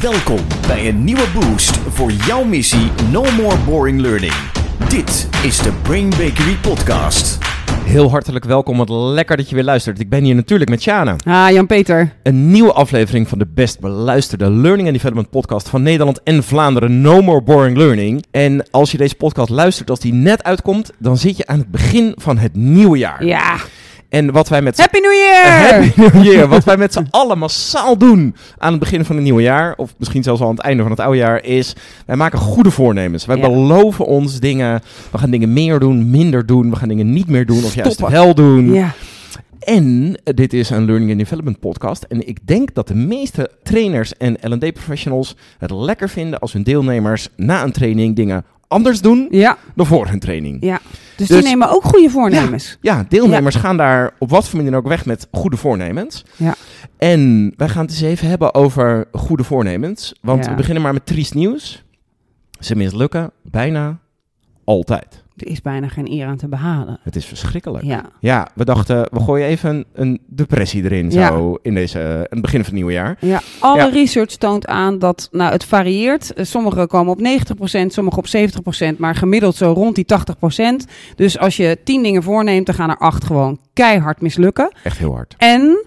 Welkom bij een nieuwe boost voor jouw missie No More Boring Learning. Dit is de Brain Bakery Podcast. Heel hartelijk welkom, wat lekker dat je weer luistert. Ik ben hier natuurlijk met Sjane. Ah, Jan-Peter. Een nieuwe aflevering van de best beluisterde Learning and Development podcast van Nederland en Vlaanderen, No More Boring Learning. En als je deze podcast luistert als die net uitkomt, dan zit je aan het begin van het nieuwe jaar. Ja. En wat wij met Happy New Year! Happy New Year. Wat wij met z'n allen massaal doen aan het begin van het nieuwe jaar, of misschien zelfs al aan het einde van het oude jaar, is wij maken goede voornemens. Wij Ja. beloven ons dingen. We gaan dingen meer doen, minder doen. We gaan dingen niet meer doen of juist wel doen. Ja. En eh, dit is een Learning and Development podcast. En ik denk dat de meeste trainers en L&D professionals het lekker vinden als hun deelnemers na een training dingen anders doen Ja. dan voor hun training. ja. Dus, Dus- die nemen ook goede voornemens. Ja, deelnemers gaan daar op wat voor manier ook weg met goede voornemens. Ja. En wij gaan het eens even hebben over goede voornemens. Want we beginnen maar met triest nieuws. Ze mislukken bijna altijd. Er is bijna geen eer aan te behalen. Het is verschrikkelijk. Ja. Ja, we dachten, we gooien even een, een depressie erin zo Ja. in deze, in het begin van het nieuwe jaar. ja. Alle Ja. research toont aan dat, nou, het varieert. Eh, Sommige komen op 90%, sommige op 70%, maar gemiddeld zo rond die 80%. Dus als je 10 dingen voorneemt, dan gaan er 8 gewoon keihard mislukken. Echt heel hard. En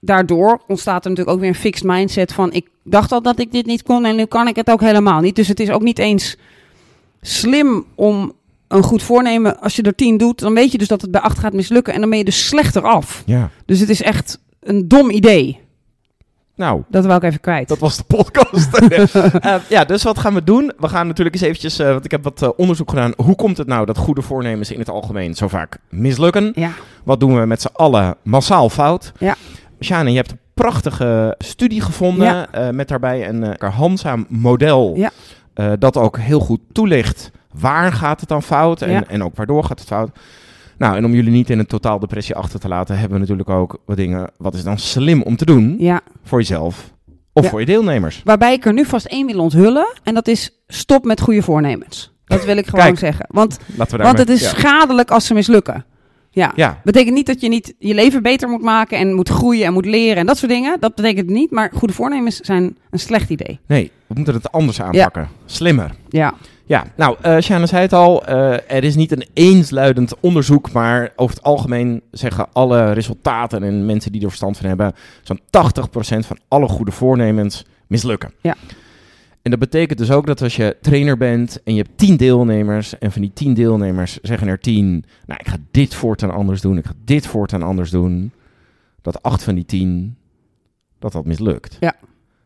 daardoor ontstaat er natuurlijk ook weer een fixed mindset van ik dacht al dat ik dit niet kon en nu kan ik het ook helemaal niet. Dus het is ook niet eens slim om een goed voornemen. Als je er tien doet, dan weet je dus dat het bij acht gaat mislukken en dan ben je dus slechter af. Ja. Dus het is echt een dom idee. Nou, Dat wou ik even kwijt. dat was de podcast. Eh, ja, dus wat gaan we doen? We gaan natuurlijk eens eventjes, eh, want ik heb wat eh, onderzoek gedaan. Hoe komt het nou dat goede voornemens in het algemeen zo vaak mislukken? Ja, Wat doen we met z'n allen massaal fout? Ja. Sjane, je hebt een prachtige studie gevonden Ja. met daarbij een handzaam model Ja. dat ook heel goed toelicht waar gaat het dan fout en, Ja. en ook waardoor gaat het fout. Nou, en om jullie niet in een totaal depressie achter te laten, hebben we natuurlijk ook wat dingen. Wat is dan slim om te doen ja. voor jezelf of Ja. voor je deelnemers? Waarbij ik er nu vast één wil onthullen en dat is stop met goede voornemens. Dat wil ik gewoon Kijk. zeggen. Want, want het is ja. schadelijk als ze mislukken. Ja. Ja, Betekent niet dat je niet je leven beter moet maken en moet groeien en moet leren en dat soort dingen. Dat betekent niet, maar goede voornemens zijn een slecht idee. nee, we moeten het anders aanpakken. Slimmer. Ja, ja, nou, eh, uh, Shana zei het al, uh, er is niet een eensluidend onderzoek, maar over het algemeen zeggen alle resultaten en mensen die er verstand van hebben, zo'n 80% van alle goede voornemens mislukken. Ja. En dat betekent dus ook dat als je trainer bent en je hebt 10 deelnemers en van die 10 deelnemers zeggen er 10, nou, ik ga dit voortaan anders doen, ik ga dit voortaan anders doen, dat 8 van die 10, dat dat mislukt. Ja.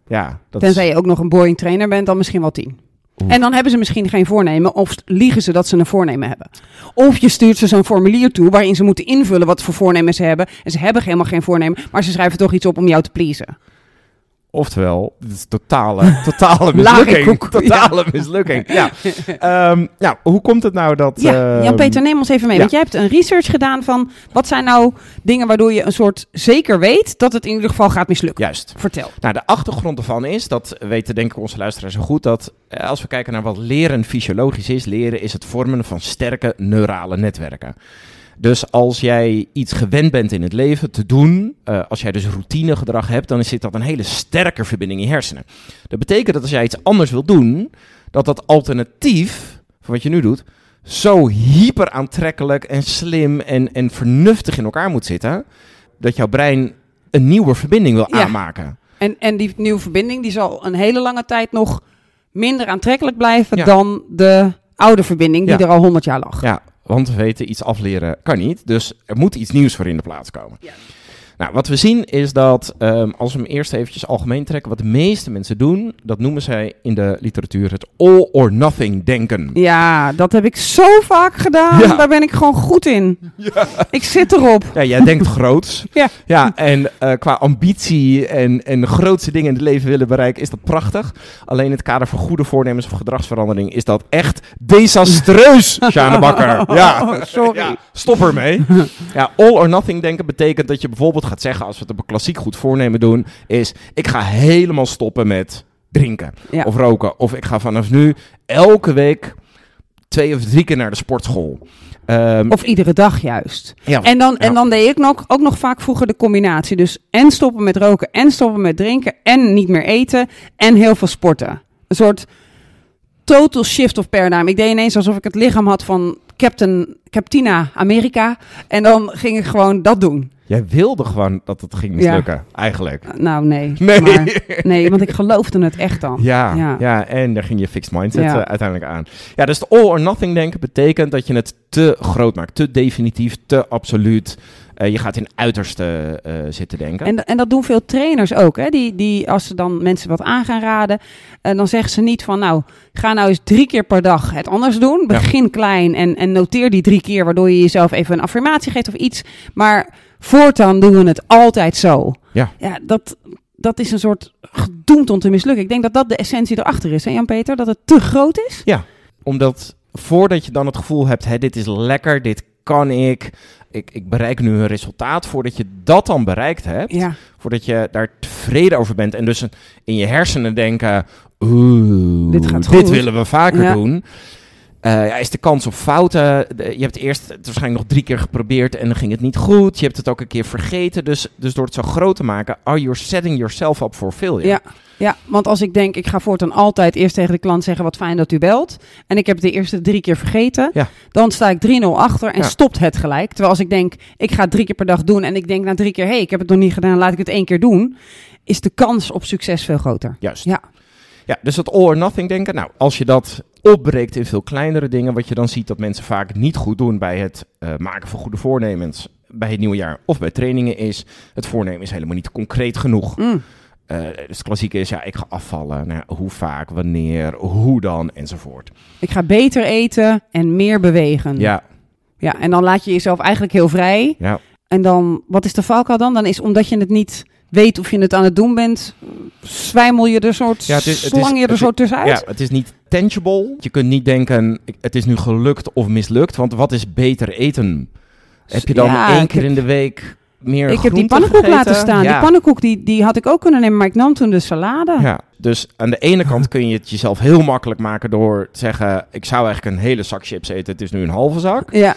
Ja, dat Tenzij je ook nog een boring trainer bent, dan misschien wel 10. En dan hebben ze misschien geen voornemen of liegen ze dat ze een voornemen hebben. Of je stuurt ze zo'n formulier toe waarin ze moeten invullen wat voor voornemen ze hebben. En ze hebben helemaal geen voornemen, maar ze schrijven toch iets op om jou te pleasen. Oftewel, dit is totale, totale mislukking. Totale mislukking. Ja. Nou, hoe komt het nou dat... Ja, ehm, Jan-Peter, neem ons even mee. ja. Want jij hebt een research gedaan van wat zijn nou dingen waardoor je een soort zeker weet dat het in ieder geval gaat mislukken. Juist. Vertel. Nou, de achtergrond ervan is, dat weten denk ik onze luisteraars zo goed, dat eh, als we kijken naar wat leren fysiologisch is, leren is het vormen van sterke neurale netwerken. Dus als jij iets gewend bent in het leven te doen, eh, als jij dus routinegedrag hebt, dan zit dat een hele sterke verbinding in je hersenen. Dat betekent dat als jij iets anders wil doen, dat dat alternatief van wat je nu doet, zo hyper aantrekkelijk en slim en, en vernuftig in elkaar moet zitten, dat jouw brein een nieuwe verbinding wil Ja. aanmaken. En, en die nieuwe verbinding die zal een hele lange tijd nog minder aantrekkelijk blijven Ja. dan de oude verbinding die Ja. er al honderd jaar lag. Ja, want we weten, iets afleren kan niet. Dus er moet iets nieuws voor in de plaats komen. Nou, wat we zien is dat, ehm, als we hem eerst eventjes algemeen trekken, wat de meeste mensen doen, dat noemen zij in de literatuur het all or nothing denken. Ja, dat heb ik zo vaak gedaan. Ja. Daar ben ik gewoon goed in. Ik zit erop. Ja, jij denkt groots. Ja. ja en eh, qua ambitie en, en grootste dingen in het leven willen bereiken, is dat prachtig. Alleen in het kader van goede voornemens of gedragsverandering is dat echt desastreus, Sjane Bakker. Ja, sorry. Ja, stop ermee. Ja, all or nothing denken betekent dat je bijvoorbeeld gaat zeggen, als we het op een klassiek goed voornemen doen, is ik ga helemaal stoppen met drinken Ja. of roken. Of ik ga vanaf nu elke week twee of drie keer naar de sportschool. Ehm, Of iedere dag juist. ja, En dan, en dan deed ik nog, ook nog vaak vroeger de combinatie. Dus en stoppen met roken, en stoppen met drinken, en niet meer eten, en heel veel sporten. Een soort total shift of paradigm. Ik deed ineens alsof ik het lichaam had van Captain, Captina Amerika. En dan ging ik gewoon dat doen. Jij wilde gewoon dat het ging mislukken, eigenlijk. Nou, nee. Nee. Maar, nee, want ik geloofde het echt dan. Ja, ja. Ja. en daar ging je fixed mindset Ja. eh, uiteindelijk aan. Ja, dus de all or nothing denken betekent dat je het te groot maakt, te definitief, te absoluut. Eh, je gaat in uiterste eh, zitten denken. En, en dat doen veel trainers ook. Hè? Die, die, als ze dan mensen wat aan gaan raden, en dan zeggen ze niet van nou, ga nou eens drie keer per dag het anders doen. Begin klein en, en noteer die drie keer, waardoor je jezelf even een affirmatie geeft of iets. Maar voortaan doen we het altijd zo. Ja. ja dat, dat is een soort gedoemd om te mislukken. Ik denk dat dat de essentie erachter is, hè Jan-Peter? Dat het te groot is? Omdat voordat je dan het gevoel hebt, hè, dit is lekker, dit kan ik, ik, ik bereik nu een resultaat. Voordat je dat dan bereikt hebt, Ja. voordat je daar tevreden over bent en dus in je hersenen denken, oeh, Dit gaat goed. willen we vaker Ja. doen. Eh, ja, is de kans op fouten. de- je hebt eerst het waarschijnlijk nog drie keer geprobeerd en dan ging het niet goed. Je hebt het ook een keer vergeten. Dus, dus door het zo groot te maken, are you setting yourself up for failure? Ja. Ja, want als ik denk, ik ga voortaan altijd eerst tegen de klant zeggen wat fijn dat u belt. En ik heb het de eerste drie keer vergeten. Ja. Dan sta ik 3-0 achter en Ja. stopt het gelijk. Terwijl als ik denk, ik ga het drie keer per dag doen. En ik denk na drie keer, hé, hey, ik heb het nog niet gedaan, laat ik het één keer doen. Is de kans op succes veel groter. Juist. Ja. Ja, dus dat all or nothing denken. Nou, als je dat opbreekt in veel kleinere dingen, wat je dan ziet dat mensen vaak niet goed doen bij het eh, maken van goede voornemens bij het nieuwe jaar of bij trainingen is, het voornemen is helemaal niet concreet genoeg. Mm. Eh, dus het klassieke is, ja, ik ga afvallen. Nou, hoe vaak, wanneer, hoe dan, enzovoort. Ik ga beter eten en meer bewegen. Ja, ja. En dan laat je jezelf eigenlijk heel vrij. ja, En dan, wat is de valkuil dan? Dan is omdat je het niet weet of je het aan het doen bent, zwijmel je er soort, Ja, het is- het is- slang je er zo is- tussenuit. ja, het is niet tangible. Je kunt niet denken, het is nu gelukt of mislukt, want wat is beter eten? Heb je dan Ja, één keer heb- in de week meer Ik heb die pannenkoek gegeten? laten staan. Ja. Die pannenkoek die, die had ik ook kunnen nemen, maar ik nam toen de salade. Ja, dus aan de ene kant kun je het jezelf heel makkelijk maken door te zeggen: Ik zou eigenlijk een hele zak chips eten, het is nu een halve zak. Ja.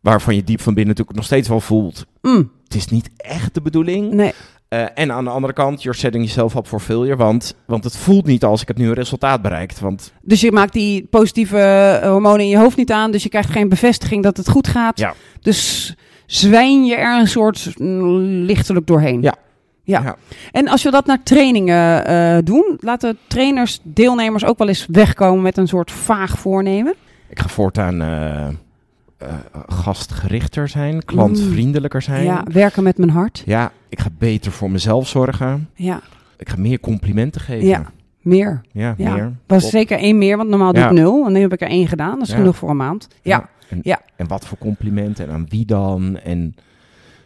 Waarvan je diep van binnen natuurlijk nog steeds wel voelt: Mm, Het is niet echt de bedoeling. nee. Eh, en aan de andere kant, you're setting yourself up for failure. Want, want het voelt niet als ik heb nu een resultaat bereikt. Want Dus je maakt die positieve eh, hormonen in je hoofd niet aan. Dus je krijgt geen bevestiging dat het goed gaat. Ja. Dus zwijn je er een soort mm, lichtelijk doorheen. Ja. Ja. Ja. En als we dat naar trainingen eh, doen, laten trainers, deelnemers ook wel eens wegkomen met een soort vaag voornemen. ik ga voortaan gastgerichter zijn, klantvriendelijker zijn. Mm. Ja, werken met mijn hart. Ja, ik ga beter voor mezelf zorgen. Ja, Ik ga meer complimenten geven. Ja. meer. ja, Ja. meer. Was Top. zeker één meer, want normaal doe ik nul. En nu heb ik er één gedaan. Dat is genoeg voor een maand. Ja. En, Ja. en wat voor complimenten en aan wie dan? En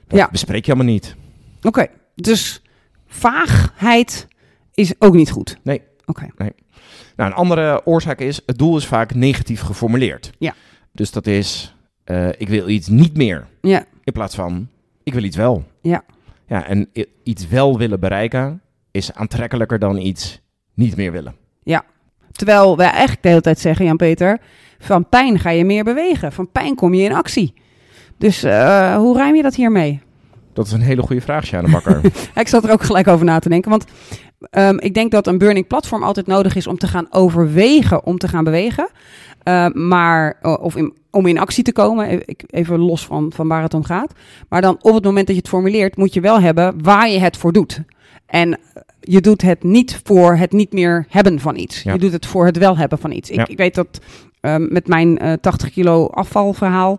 dat bespreek je allemaal niet. Oké. Dus vaagheid is ook niet goed. Nee. Oké. Nou, een andere oorzaak is, het doel is vaak negatief geformuleerd. Ja. Dus dat is, eh, ik wil iets niet meer. Ja. In plaats van, ik wil iets wel. Ja. Ja, en iets wel willen bereiken is aantrekkelijker dan iets niet meer willen. Terwijl wij eigenlijk de hele tijd zeggen, Jan-Peter, van pijn ga je meer bewegen. Van pijn kom je in actie. Dus eh, hoe ruim je dat hiermee? Dat is een hele goede vraag, Sjane Bakker. Ja, Ik zat er ook gelijk over na te denken. Want ehm, ik denk dat een burning platform altijd nodig is om te gaan overwegen om te gaan bewegen. Eh, maar, eh, of in, om in actie te komen. E- ik- Even los van, van waar het om gaat. Maar dan op het moment dat je het formuleert, moet je wel hebben waar je het voor doet. En je doet het niet voor het niet meer hebben van iets. Ja. Je doet het voor het wel hebben van iets. Ik, Ja. ik weet dat ehm, met mijn eh 80 kilo afvalverhaal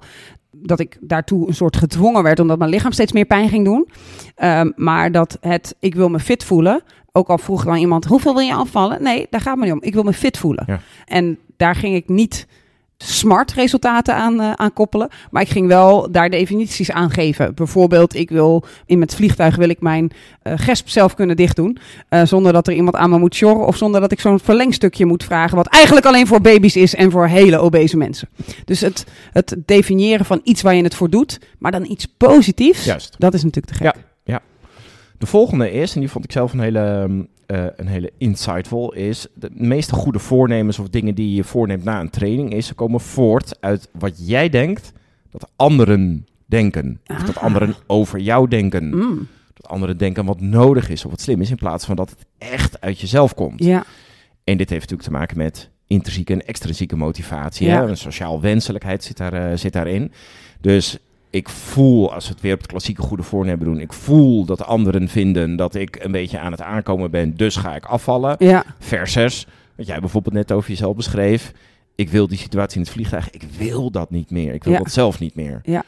dat ik daartoe een soort gedwongen werd, omdat mijn lichaam steeds meer pijn ging doen. Maar dat het, ik wil me fit voelen. Ook al vroeg dan iemand, hoeveel wil je afvallen? Nee, daar gaat me niet om. Ik wil me fit voelen. Ja. En daar ging ik niet smart resultaten aan, eh, aan koppelen. Maar ik ging wel daar definities aan geven. Bijvoorbeeld, ik wil in het vliegtuig wil ik mijn eh, gesp zelf kunnen dichtdoen. eh, zonder dat er iemand aan me moet sjorren. Of zonder dat ik zo'n verlengstukje moet vragen. Wat eigenlijk alleen voor baby's is en voor hele obese mensen. Dus het, het definiëren van iets waar je het voor doet. Maar dan iets positiefs. Juist. Dat is natuurlijk te gek. De volgende is, en die vond ik zelf een hele ehm, eh, een hele insightful is. De meeste goede voornemens of dingen die je voorneemt na een training is, ze komen voort uit wat jij denkt dat anderen denken. Of dat Ah. anderen over jou denken. Mm. Dat anderen denken wat nodig is of wat slim is, in plaats van dat het echt uit jezelf komt. Ja, En dit heeft natuurlijk te maken met intrinsieke en extrinsieke motivatie. Ja. Hè? Een sociaal wenselijkheid zit, daar, eh, zit daarin. Dus ik voel, als we het weer op het klassieke goede voornemen doen, ik voel dat anderen vinden dat ik een beetje aan het aankomen ben, dus ga ik afvallen. ja, Versus, wat jij bijvoorbeeld net over jezelf beschreef, ik wil die situatie in het vliegtuig, ik wil dat niet meer. Ik wil Ja. dat zelf niet meer. ja.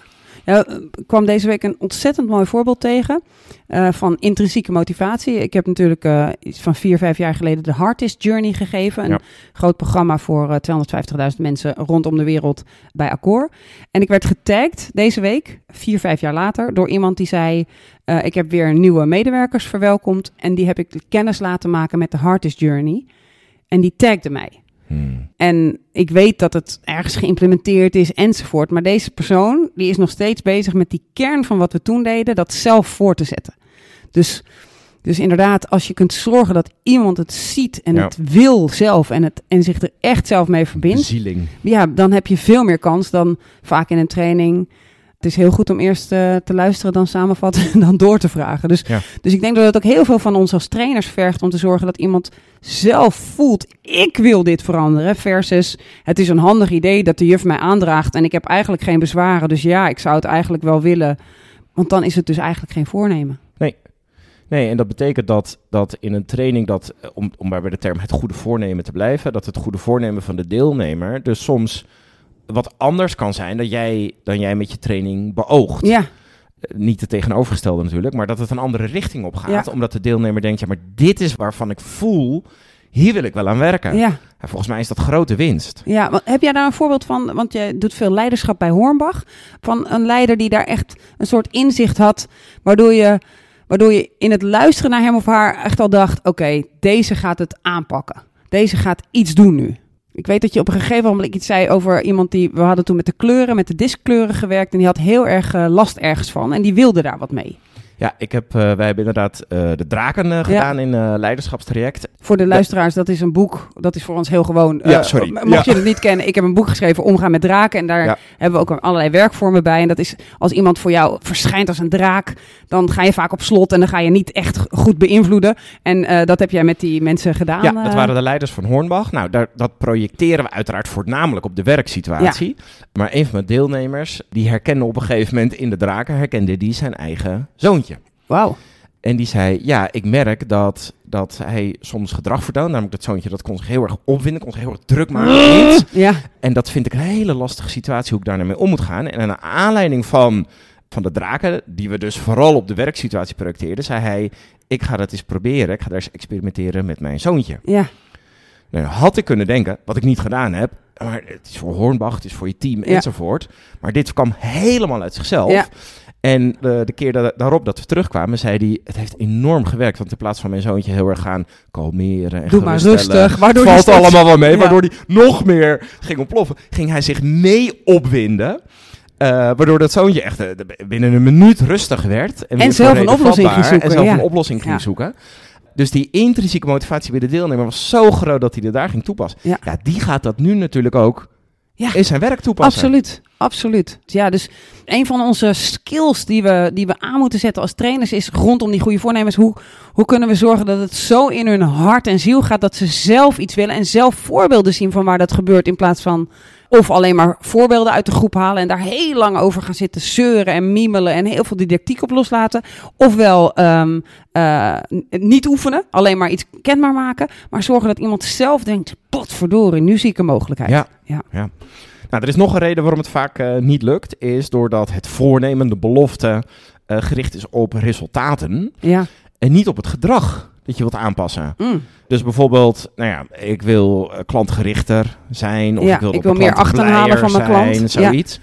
Ja, ik kwam deze week een ontzettend mooi voorbeeld tegen eh, van intrinsieke motivatie. Ik heb natuurlijk eh, iets van vier, vijf jaar geleden de Hardest Journey gegeven. Een Ja. groot programma voor eh, 250.000 mensen rondom de wereld bij Accor. En ik werd getagd deze week, vier, vijf jaar later, door iemand die zei... eh, ik heb weer nieuwe medewerkers verwelkomd en die heb ik kennis laten maken met de Hardest Journey. En die tagde mij. Hmm. En ik weet dat het ergens geïmplementeerd is enzovoort. Maar deze persoon die is nog steeds bezig met die kern van wat we toen deden, dat zelf voor te zetten. Dus, dus inderdaad, als je kunt zorgen dat iemand het ziet en Ja. het wil zelf en, het, en zich er echt zelf mee verbindt, Bezieling. ja, dan heb je veel meer kans dan vaak in een training. Het is heel goed om eerst eh, te luisteren, dan samenvatten en dan door te vragen. Dus, Ja. dus ik denk dat het ook heel veel van ons als trainers vergt om te zorgen dat iemand zelf voelt: ik wil dit veranderen. Versus het is een handig idee dat de juf mij aandraagt en ik heb eigenlijk geen bezwaren. Dus ja, ik zou het eigenlijk wel willen. Want dan is het dus eigenlijk geen voornemen. Nee, en dat betekent dat, dat in een training, dat, eh, om, om maar bij de term het goede voornemen te blijven, dat het goede voornemen van de deelnemer dus soms wat anders kan zijn dan jij, dan jij met je training beoogt. Ja, Eh, Niet het tegenovergestelde natuurlijk, maar dat het een andere richting op gaat. Ja. Omdat de deelnemer denkt, ja, maar dit is waarvan ik voel, hier wil ik wel aan werken. ja. Ja, volgens mij is dat grote winst. Ja, want heb jij daar een voorbeeld van? Want je doet veel leiderschap bij Hornbach. Van een leider die daar echt een soort inzicht had. Waardoor je, waardoor je in het luisteren naar hem of haar echt al dacht: oké, deze gaat het aanpakken. Deze gaat iets doen nu. Ik weet dat je op een gegeven moment iets zei over iemand die. We hadden toen met de kleuren, met de diskkleuren gewerkt. En die had heel erg eh, last ergens van. En die wilde daar wat mee. Ja, ik heb, eh, wij hebben inderdaad eh, de draken eh, gedaan in leiderschapstraject. Voor de luisteraars, dat is een boek. Dat is voor ons heel gewoon. Ja, sorry. Mocht je het niet kennen, ik heb een boek geschreven, Omgaan met draken. En daar hebben we ook allerlei werkvormen bij. En dat is als iemand voor jou verschijnt als een draak, dan ga je vaak op slot en dan ga je niet echt goed beïnvloeden. En dat heb jij met die mensen gedaan. Ja, dat waren de leiders van Hornbach. Nou, daar, dat projecteren we uiteraard voornamelijk op de werksituatie. Maar een van mijn deelnemers, die herkende op een gegeven moment in de draken, herkende die zijn eigen zoontje. Wauw. En die zei, ja, ik merk dat, dat hij soms gedrag vertoont. Namelijk dat zoontje, dat kon zich heel erg opwinden, kon zich heel erg druk maken iets. Ja, En dat vind ik een hele lastige situatie, hoe ik daar mee om moet gaan. En naar aanleiding van, van de draken, die we dus vooral op de werksituatie projecteerden, zei hij, ik ga dat eens proberen. Ik ga daar eens experimenteren met mijn zoontje. ja, Nou, had ik kunnen denken, wat ik niet gedaan heb, maar het is voor Hornbach, het is voor je team Ja. enzovoort. Maar dit kwam helemaal uit zichzelf. Ja. En de, de keer da- daarop dat we terugkwamen, zei hij, het heeft enorm gewerkt. Want in plaats van mijn zoontje heel erg gaan kalmeren en doe maar rustig. Waardoor valt steeds- allemaal wel mee, Ja. waardoor hij nog meer ging ontploffen. Ging hij zich mee opwinden. eh, waardoor dat zoontje echt eh, binnen een minuut rustig werd. En, zelf een oplossing ging zoeken, En zelf ja. een oplossing ging Ja. zoeken. Dus die intrinsieke motivatie bij de deelnemer was zo groot dat hij er daar ging toepassen. Ja. Ja, die gaat dat nu natuurlijk ook Ja. in zijn werk toepassen. Absoluut, absoluut. Ja, dus een van onze skills die we, die we aan moeten zetten als trainers is rondom die goede voornemens. Hoe, hoe kunnen we zorgen dat het zo in hun hart en ziel gaat dat ze zelf iets willen en zelf voorbeelden zien van waar dat gebeurt in plaats van of alleen maar voorbeelden uit de groep halen en daar heel lang over gaan zitten zeuren en mimelen en heel veel didactiek op loslaten. Ofwel n- niet oefenen, alleen maar iets kenbaar maken, maar zorgen dat iemand zelf denkt, potverdorie, nu zie ik een mogelijkheid. Ja. Ja. ja. Nou, er is nog een reden waarom het vaak eh, niet lukt. Is doordat het voornemen, de belofte, eh, gericht is op resultaten. Ja. En niet op het gedrag dat je wilt aanpassen. Mm. Dus bijvoorbeeld, nou ja, ik wil eh, klantgerichter zijn. Of Ja, ik wil, ik wil meer achterhalen van mijn zijn, klant. Ja. Zoiets.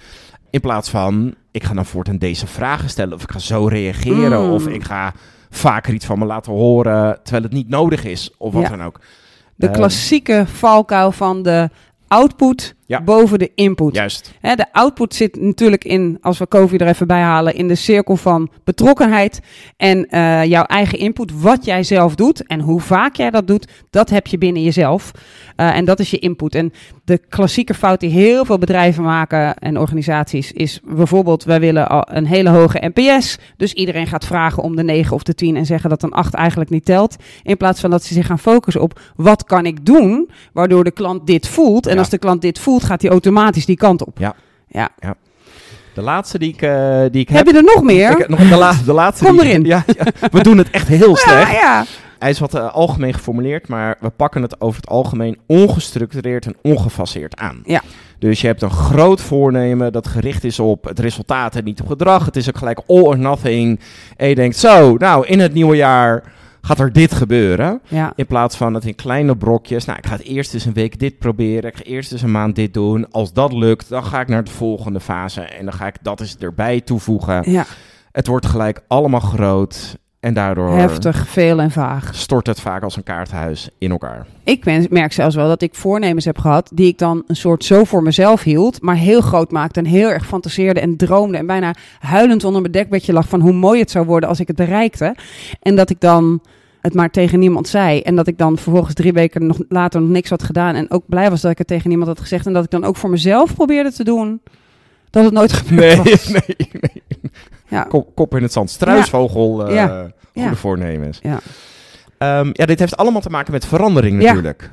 In plaats van, ik ga dan voortaan deze vragen stellen. Of ik ga zo reageren. Mm. Of ik ga vaker iets van me laten horen. Terwijl het niet nodig is. Of wat dan ook. De klassieke valkuil van de output Ja. boven de input. Juist. Hè, de output zit natuurlijk in, als we COVID er even bij halen, in de cirkel van betrokkenheid. En eh, jouw eigen input, wat jij zelf doet en hoe vaak jij dat doet, dat heb je binnen jezelf. Eh, en dat is je input. En de klassieke fout die heel veel bedrijven maken en organisaties is bijvoorbeeld, wij willen al een hele hoge NPS. Dus iedereen gaat vragen om de 9 of de 10 en zeggen dat een 8 eigenlijk niet telt. In plaats van dat ze zich gaan focussen op wat kan ik doen, waardoor de klant dit voelt. En Ja. als de klant dit voelt, gaat hij automatisch die kant op. Ja. Ja. De laatste die ik, eh, die ik heb... Heb je er nog meer? Ik nog de, la de laatste. Kom erin. Ja, ja, we doen het echt heel slecht. Ja, ja. Hij is wat eh, algemeen geformuleerd, maar we pakken het over het algemeen ongestructureerd en ongefaseerd aan. Ja. Dus je hebt een groot voornemen dat gericht is op het resultaat en niet op gedrag. Het is ook gelijk all or nothing. En je denkt, zo, nou, in het nieuwe jaar gaat er dit gebeuren. ja. In plaats van het in kleine brokjes. Nou, ik ga het eerst eens een week dit proberen. Ik ga eerst eens een maand dit doen. Als dat lukt, dan ga ik naar de volgende fase. En dan ga ik dat eens erbij toevoegen. ja. Het wordt gelijk allemaal groot. En daardoor Heftig, veel en vaag. stort het vaak als een kaarthuis in elkaar. Ik ben- merk zelfs wel dat ik voornemens heb gehad die ik dan een soort zo voor mezelf hield, maar heel groot maakte en heel erg fantaseerde en droomde en bijna huilend onder mijn dekbedje lag van hoe mooi het zou worden als ik het bereikte. En dat ik dan het maar tegen niemand zei en dat ik dan vervolgens drie weken nog later nog niks had gedaan en ook blij was dat ik het tegen niemand had gezegd en dat ik dan ook voor mezelf probeerde te doen dat het nooit gebeurd Nee, was. nee, nee. Ja. Kop, kop in het zand. Struisvogel. eh Ja. Goede Ja. voornemens. Ja. Ehm, ja, dit heeft allemaal te maken met verandering Ja. natuurlijk.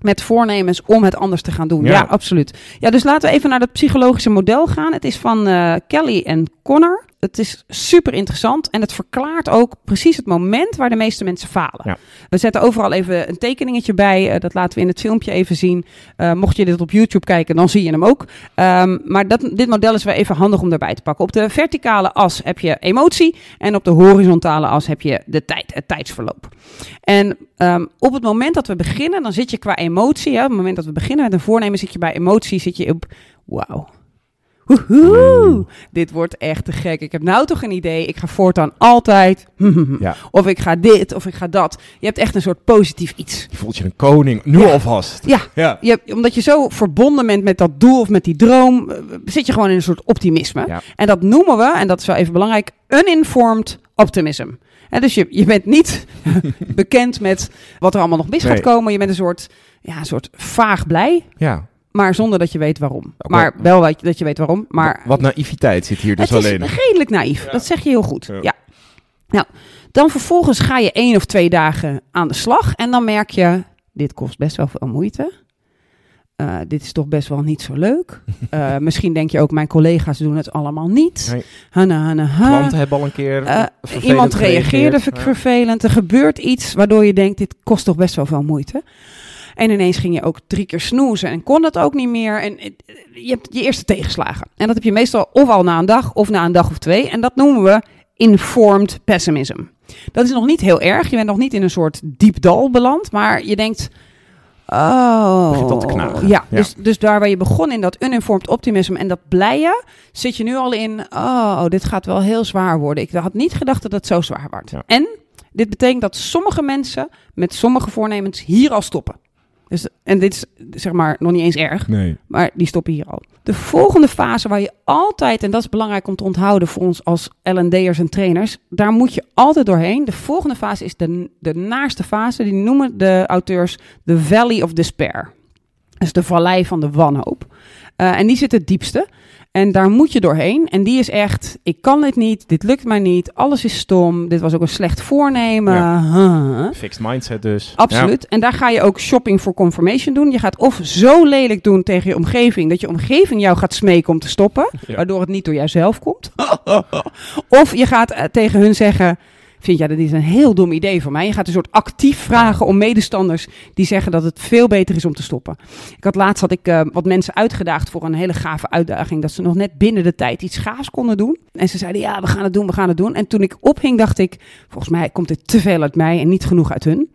met voornemens om het anders te gaan doen. Ja. Ja, absoluut. Ja, dus laten we even naar het psychologische model gaan. Het is van eh, Kelly en Connor. Het is super interessant en het verklaart ook precies het moment waar de meeste mensen falen. Ja. We zetten overal even een tekeningetje bij. eh, dat laten we in het filmpje even zien. Eh, mocht je dit op YouTube kijken, dan zie je hem ook. Ehm, maar dat, dit model is wel even handig om daarbij te pakken. Op de verticale as heb je emotie en op de horizontale as heb je de tijd, het tijdsverloop. En ehm, op het moment dat we beginnen, dan zit je qua emotie, hè, op het moment dat we beginnen met een voornemen, zit je bij emotie, zit je op, wauw. Woehoe, dit wordt echt te gek. Ik heb nou toch een idee. Ik ga voortaan altijd. Ja. Of ik ga dit, of ik ga dat. Je hebt echt een soort positief iets. Je voelt je een koning. Nu Ja. alvast. Ja, Ja. je, omdat je zo verbonden bent met dat doel of met die droom, eh, zit je gewoon in een soort optimisme. Ja. En dat noemen we, en dat is wel even belangrijk, uninformed optimism. Hè, dus je, je bent niet bekend met wat er allemaal nog mis Nee. gaat komen. Je bent een soort, ja, een soort vaag blij, ja. Maar zonder dat je weet waarom. Maar wel dat je weet waarom. Maar Wat naïviteit zit hier dus het is alleen. redelijk naïef. Dat zeg je heel goed. Ja. Ja. Nou, dan vervolgens ga je één of twee dagen aan de slag. En dan merk je, dit kost best wel veel moeite. Eh, dit is toch best wel niet zo leuk. Eh, misschien denk je ook, mijn collega's doen het allemaal niet. Nee. Hanna, hanna, ha. Klanten hebben al een keer Eh, iemand reageerde Ja. vervelend. Er gebeurt iets waardoor je denkt, dit kost toch best wel veel moeite. En ineens ging je ook drie keer snoezen en kon dat ook niet meer. En eh, je hebt je eerste tegenslagen. En dat heb je meestal of al na een dag of na een dag of twee. En dat noemen we informed pessimism. Dat is nog niet heel erg. Je bent nog niet in een soort diep dal beland. Maar je denkt... Oh. Ja, Ja. Dus, dus daar waar je begon in dat uninformed optimism en dat blije, zit je nu al in, oh, dit gaat wel heel zwaar worden. Ik had niet gedacht dat het zo zwaar wordt. Ja. En dit betekent dat sommige mensen met sommige voornemens hier al stoppen. Dus, en dit is zeg maar nog niet eens erg, Nee. maar die stoppen hier al. De volgende fase waar je altijd, en dat is belangrijk om te onthouden voor ons als L&D'ers en trainers, daar moet je altijd doorheen. De volgende fase is de, de naaste fase, die noemen de auteurs de Valley of Despair. Dat is de vallei van de wanhoop. Eh, en die zit het diepste. En daar moet je doorheen. En die is echt, ik kan dit niet, dit lukt mij niet, alles is stom, dit was ook een slecht voornemen. Ja. Huh. Fixed mindset dus. Absoluut. En daar ga je ook shopping for confirmation doen. Je gaat of zo lelijk doen tegen je omgeving dat je omgeving jou gaat smeken om te stoppen, Ja. waardoor het niet door jouzelf komt. of je gaat eh, tegen hun zeggen. Vind jij dat is een heel dom idee van mij? Je gaat een soort actief vragen om medestanders die zeggen dat het veel beter is om te stoppen. Ik had laatst had ik eh, wat mensen uitgedaagd voor een hele gave uitdaging. Dat ze nog net binnen de tijd iets gaafs konden doen. En ze zeiden ja, we gaan het doen, we gaan het doen. En toen ik ophing dacht ik, volgens mij komt dit te veel uit mij en niet genoeg uit hun.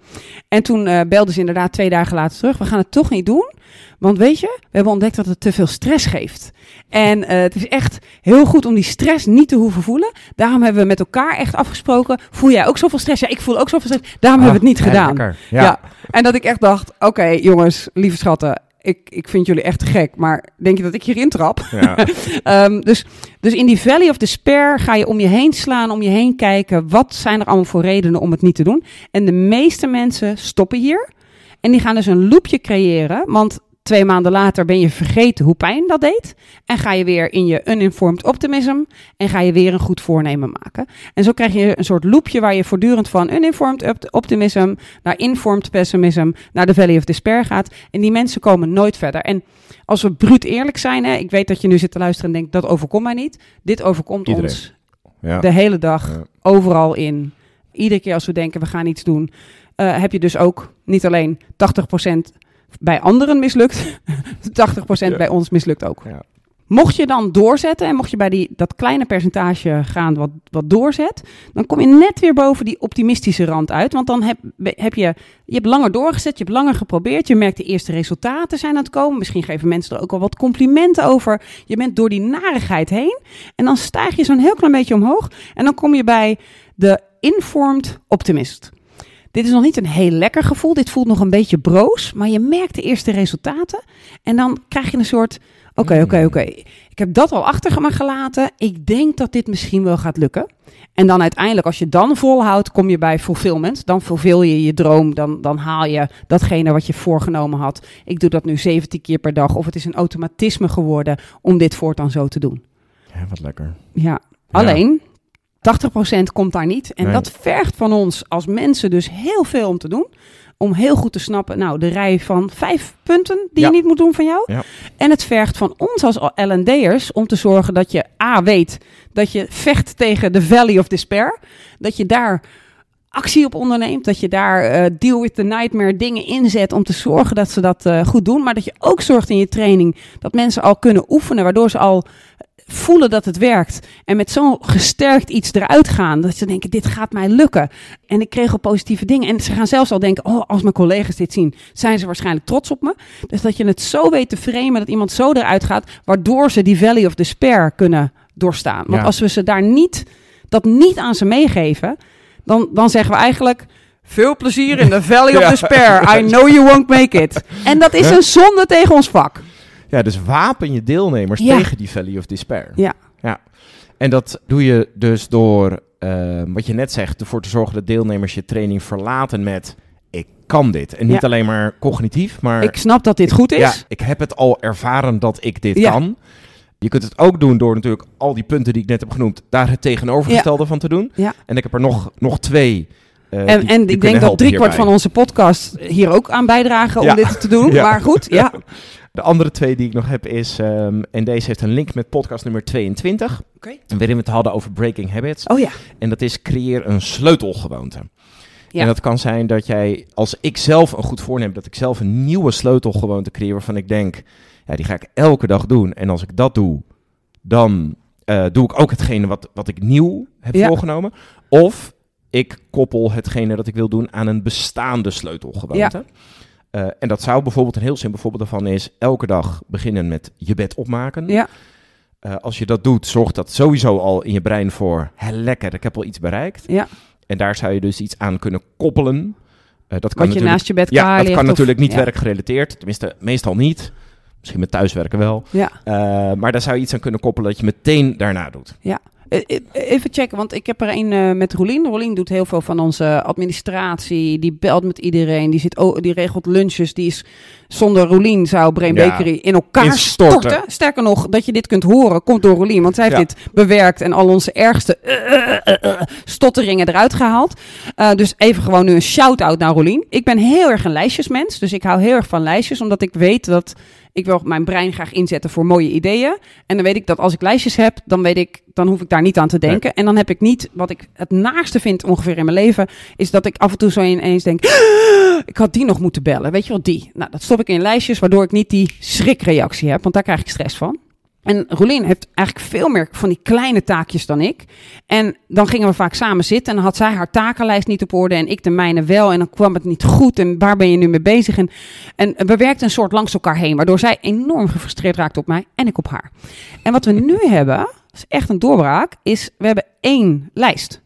En toen eh belden ze inderdaad twee dagen later terug. We gaan het toch niet doen. Want weet je, we hebben ontdekt dat het te veel stress geeft. En eh, het is echt heel goed om die stress niet te hoeven voelen. Daarom hebben we met elkaar echt afgesproken. Voel jij ook zoveel stress? Ja, ik voel ook zoveel stress. Daarom hebben we het niet Ah, gedaan. lekker. Ja. Ja. En dat ik echt dacht, oké jongens, lieve schatten. ik, ik vind jullie echt gek, maar denk je dat ik hierin trap? Ja. Ehm, dus, dus in die Valley of Despair ga je om je heen slaan, om je heen kijken. Wat zijn er allemaal voor redenen om het niet te doen? En de meeste mensen stoppen hier. En die gaan dus een loopje creëren. Want twee maanden later ben je vergeten hoe pijn dat deed. En ga je weer in je uninformed optimism. En ga je weer een goed voornemen maken. En zo krijg je een soort loopje waar je voortdurend van uninformed op- optimism naar informed pessimism naar de Valley of Despair gaat. En die mensen komen nooit verder. En als we bruut eerlijk zijn, hè, ik weet dat je nu zit te luisteren en denkt dat overkomt mij niet. Dit overkomt Iedereen. ons Ja. de hele dag, Ja. overal in. Iedere keer als we denken we gaan iets doen, eh, heb je dus ook niet alleen 80% bij anderen mislukt, 80% Ja. bij ons mislukt ook. Ja. Mocht je dan doorzetten en mocht je bij die, dat kleine percentage gaan wat, wat doorzet, dan kom je net weer boven die optimistische rand uit. Want dan heb, heb je, je hebt langer doorgezet, je hebt langer geprobeerd, je merkt de eerste resultaten zijn aan het komen. Misschien geven mensen er ook al wat complimenten over. Je bent door die narigheid heen en dan stijg je zo'n heel klein beetje omhoog en dan kom je bij de informed optimist. Dit is nog niet een heel lekker gevoel. Dit voelt nog een beetje broos. Maar je merkt de eerste resultaten. En dan krijg je een soort. Oké, oké, oké. Ik heb dat al achter me gelaten. Ik denk dat dit misschien wel gaat lukken. En dan uiteindelijk, als je dan volhoudt, kom je bij fulfillment. Dan fulfill je je droom. Dan, dan haal je datgene wat je voorgenomen had. Ik doe dat nu 17 keer per dag. Of het is een automatisme geworden om dit voortaan zo te doen. Ja, wat lekker. Ja, alleen 80% komt daar niet. En Nee. dat vergt van ons als mensen dus heel veel om te doen. Om heel goed te snappen, nou, de rij van vijf punten die Ja. je niet moet doen van jou. Ja. En het vergt van ons als L&D'ers om te zorgen dat je A, weet dat je vecht tegen de Valley of Despair. Dat je daar actie op onderneemt. Dat je daar eh, deal with the nightmare dingen inzet om te zorgen dat ze dat eh, goed doen. Maar dat je ook zorgt in je training dat mensen al kunnen oefenen, waardoor ze al voelen dat het werkt. En met zo'n gesterkt iets eruit gaan. Dat ze denken, dit gaat mij lukken. En ik kreeg al positieve dingen. En ze gaan zelfs al denken, oh, als mijn collega's dit zien, zijn ze waarschijnlijk trots op me. Dus dat je het zo weet te framen dat iemand zo eruit gaat, waardoor ze die Valley of Despair kunnen doorstaan. Want Ja. als we ze daar niet, dat niet aan ze meegeven, dan, dan zeggen we eigenlijk... Veel plezier in de Valley of. Despair. I know you won't make it. En dat is een zonde tegen ons vak. Ja, dus wapen je deelnemers Ja. tegen die Valley of Despair. Ja. ja. En dat doe je dus door, eh, wat je net zegt, ervoor te zorgen dat deelnemers je training verlaten met... Ik kan dit. En niet Ja. alleen maar cognitief, maar... Ik snap dat dit goed is. Ja, ik heb het al ervaren dat ik dit Ja. kan. Je kunt het ook doen door natuurlijk al die punten die ik net heb genoemd, daar het tegenovergestelde van te doen. En ik heb er nog, nog twee. Eh, En, die- en die ik denk dat driekwart van onze podcast hier ook aan bijdragen om Ja. dit te doen. Ja. Maar goed, ja. De andere twee die ik nog heb is, ehm, en deze heeft een link met podcast nummer 22, Oké. waarin we het hadden over breaking habits. Oh ja. En dat is creëer een sleutelgewoonte. Ja. En dat kan zijn dat jij, als ik zelf een goed voorneem, dat ik zelf een nieuwe sleutelgewoonte creëer waarvan ik denk, ja, die ga ik elke dag doen. En als ik dat doe, dan eh, doe ik ook hetgene wat, wat ik nieuw heb Ja. voorgenomen. Of ik koppel hetgene dat ik wil doen aan een bestaande sleutelgewoonte. Eh, en dat zou bijvoorbeeld, een heel simpel voorbeeld daarvan is, elke dag beginnen met je bed opmaken. Ja. Eh, als je dat doet, zorgt dat sowieso al in je brein voor, lekker, ik heb al iets bereikt. Ja. En daar zou je dus iets aan kunnen koppelen. Eh, dat kan je naast je bed ja, dat ligt kan of- natuurlijk niet ja. werkgerelateerd. Tenminste, meestal niet. Misschien met thuiswerken wel. Ja. Maar daar zou je iets aan kunnen koppelen dat je meteen daarna doet. Eh, Even checken, want ik heb er een eh, met Rolien. Rolien doet heel veel van onze administratie. Die belt met iedereen. Die, zit, oh, die regelt lunches. Die is zonder Rolien zou Brain Ja. Bakery in elkaar Instorten. storten. Sterker nog, dat je dit kunt horen, komt door Rolien. Want zij heeft Ja. dit bewerkt en al onze ergste eh, eh, eh, eh, stotteringen eruit gehaald. Eh, dus even gewoon nu een shout-out naar Rolien. Ik ben heel erg een lijstjesmens. Dus ik hou heel erg van lijstjes. Omdat ik weet dat ik wil mijn brein graag inzetten voor mooie ideeën. En dan weet ik dat als ik lijstjes heb, dan weet ik, dan hoef ik daar niet aan te denken. En dan heb ik niet, wat ik het naaste vind ongeveer in mijn leven, is dat ik af en toe zo ineens denk, ik had die nog moeten bellen. Weet je wel, die. Nou, dat stop ik in lijstjes, waardoor ik niet die schrikreactie heb, want daar krijg ik stress van. En Rolien heeft eigenlijk veel meer van die kleine taakjes dan ik. En dan gingen we vaak samen zitten en dan had zij haar takenlijst niet op orde en ik de mijne wel. En dan kwam het niet goed en waar ben je nu mee bezig? En, en we werkten een soort langs elkaar heen, waardoor zij enorm gefrustreerd raakte op mij en ik op haar. En wat we nu hebben, is echt een doorbraak, is we hebben één lijst.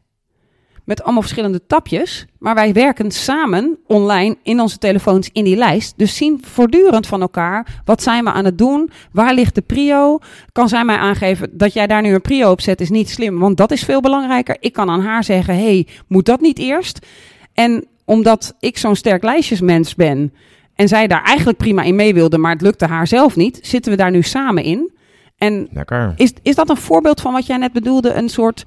Met allemaal verschillende tapjes. Maar wij werken samen online in onze telefoons in die lijst. Dus zien voortdurend van elkaar. Wat zijn we aan het doen? Waar ligt de prio? Kan zij mij aangeven dat jij daar nu een prio op zet is niet slim. Want dat is veel belangrijker. Ik kan aan haar zeggen, hey, moet dat niet eerst? En omdat ik zo'n sterk lijstjesmens ben... en zij daar eigenlijk prima in mee wilde... maar het lukte haar zelf niet... zitten we daar nu samen in... En Lekker. is, is dat een voorbeeld van wat jij net bedoelde? Een soort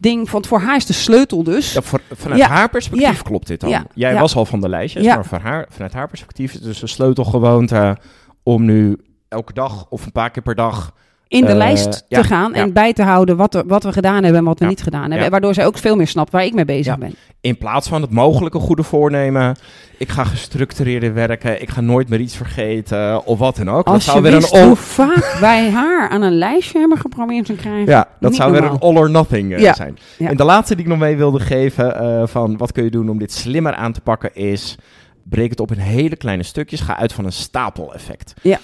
sleutelding? Want voor haar is de sleutel dus. Ja, voor- vanuit Ja. haar perspectief Ja. klopt dit dan. Jij was al van de lijstjes, maar voor haar, vanuit haar perspectief is het dus een sleutelgewoonte om nu elke dag of een paar keer per dag... in de Eh, lijst ja, te gaan ja. en bij te houden wat, er, wat we gedaan hebben en wat we Ja. niet gedaan hebben. Waardoor zij ook veel meer snapt waar ik mee bezig ben. In plaats van het mogelijke goede voornemen, ik ga gestructureerder werken, ik ga nooit meer iets vergeten of wat dan ook. Als dat je zou weer wist een hoe vaak wij haar aan een lijstje hebben geprobeerd te krijgen. ja, dat zou weer een all or nothing eh, zijn. En de laatste die ik nog mee wilde geven eh, van wat kun je doen om dit slimmer aan te pakken is, breek het op in hele kleine stukjes, ga uit van een stapeleffect. Ja.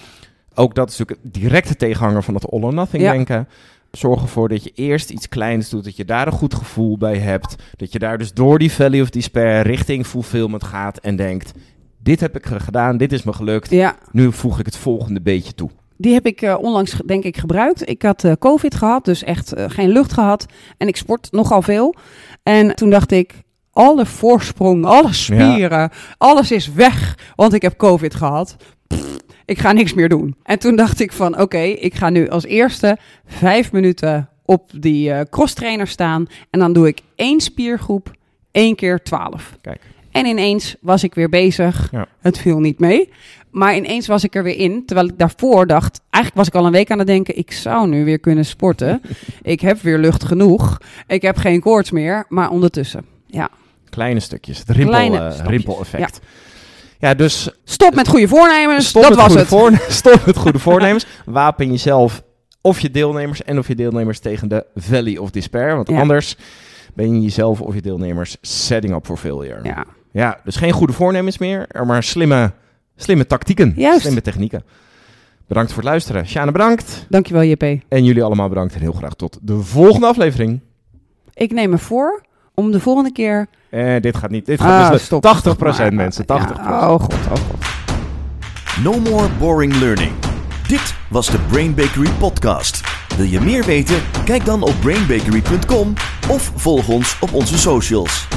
Ook dat is natuurlijk directe tegenhanger van het all or nothing Ja. denken. Zorg ervoor dat je eerst iets kleins doet, dat je daar een goed gevoel bij hebt. Dat je daar dus door die valley of despair richting fulfillment gaat en denkt... Dit heb ik gedaan, dit is me gelukt. Ja, Nu voeg ik het volgende beetje toe. die heb ik eh, onlangs denk ik gebruikt. Ik had eh, covid gehad, dus echt eh, geen lucht gehad. En ik sport nogal veel. En toen dacht ik, alle voorsprong, alle spieren, alles is weg. Want ik heb covid gehad. Pff, ik ga niks meer doen. En toen dacht ik van, oké, ik ga nu als eerste vijf minuten op die eh crosstrainer staan. En dan doe ik één spiergroep, één keer twaalf. Kijk. En ineens was ik weer bezig. Ja. Het viel niet mee. Maar ineens was ik er weer in. Terwijl ik daarvoor dacht, eigenlijk was ik al een week aan het denken, ik zou nu weer kunnen sporten. ik heb weer lucht genoeg. Ik heb geen koorts meer. Maar ondertussen, ja. Kleine stukjes, het rimpel, Kleine eh, rimpel-effect. Ja. Dus Stop met goede voornemens. stop dat met was goede het. voorne- stop met goede voornemens. Wapen jezelf of je deelnemers en of je deelnemers tegen de valley of despair. Want Ja. anders ben je jezelf of je deelnemers setting up for failure. Ja. Ja, dus geen goede voornemens meer, maar slimme, slimme tactieken, Juist. slimme technieken. Bedankt voor het luisteren. Sjane, bedankt. Dankjewel JP. En jullie allemaal bedankt en heel graag tot de volgende aflevering. Ik neem me voor om de volgende keer... Eh, dit gaat niet, dit Ah, gaat mislukken. stop. 80% Maar, mensen, 80%. ja, oh god, oh god. No more boring learning. Dit was de Brain Bakery podcast. Wil je meer weten? Kijk dan op brainbakery.com of volg ons op onze socials.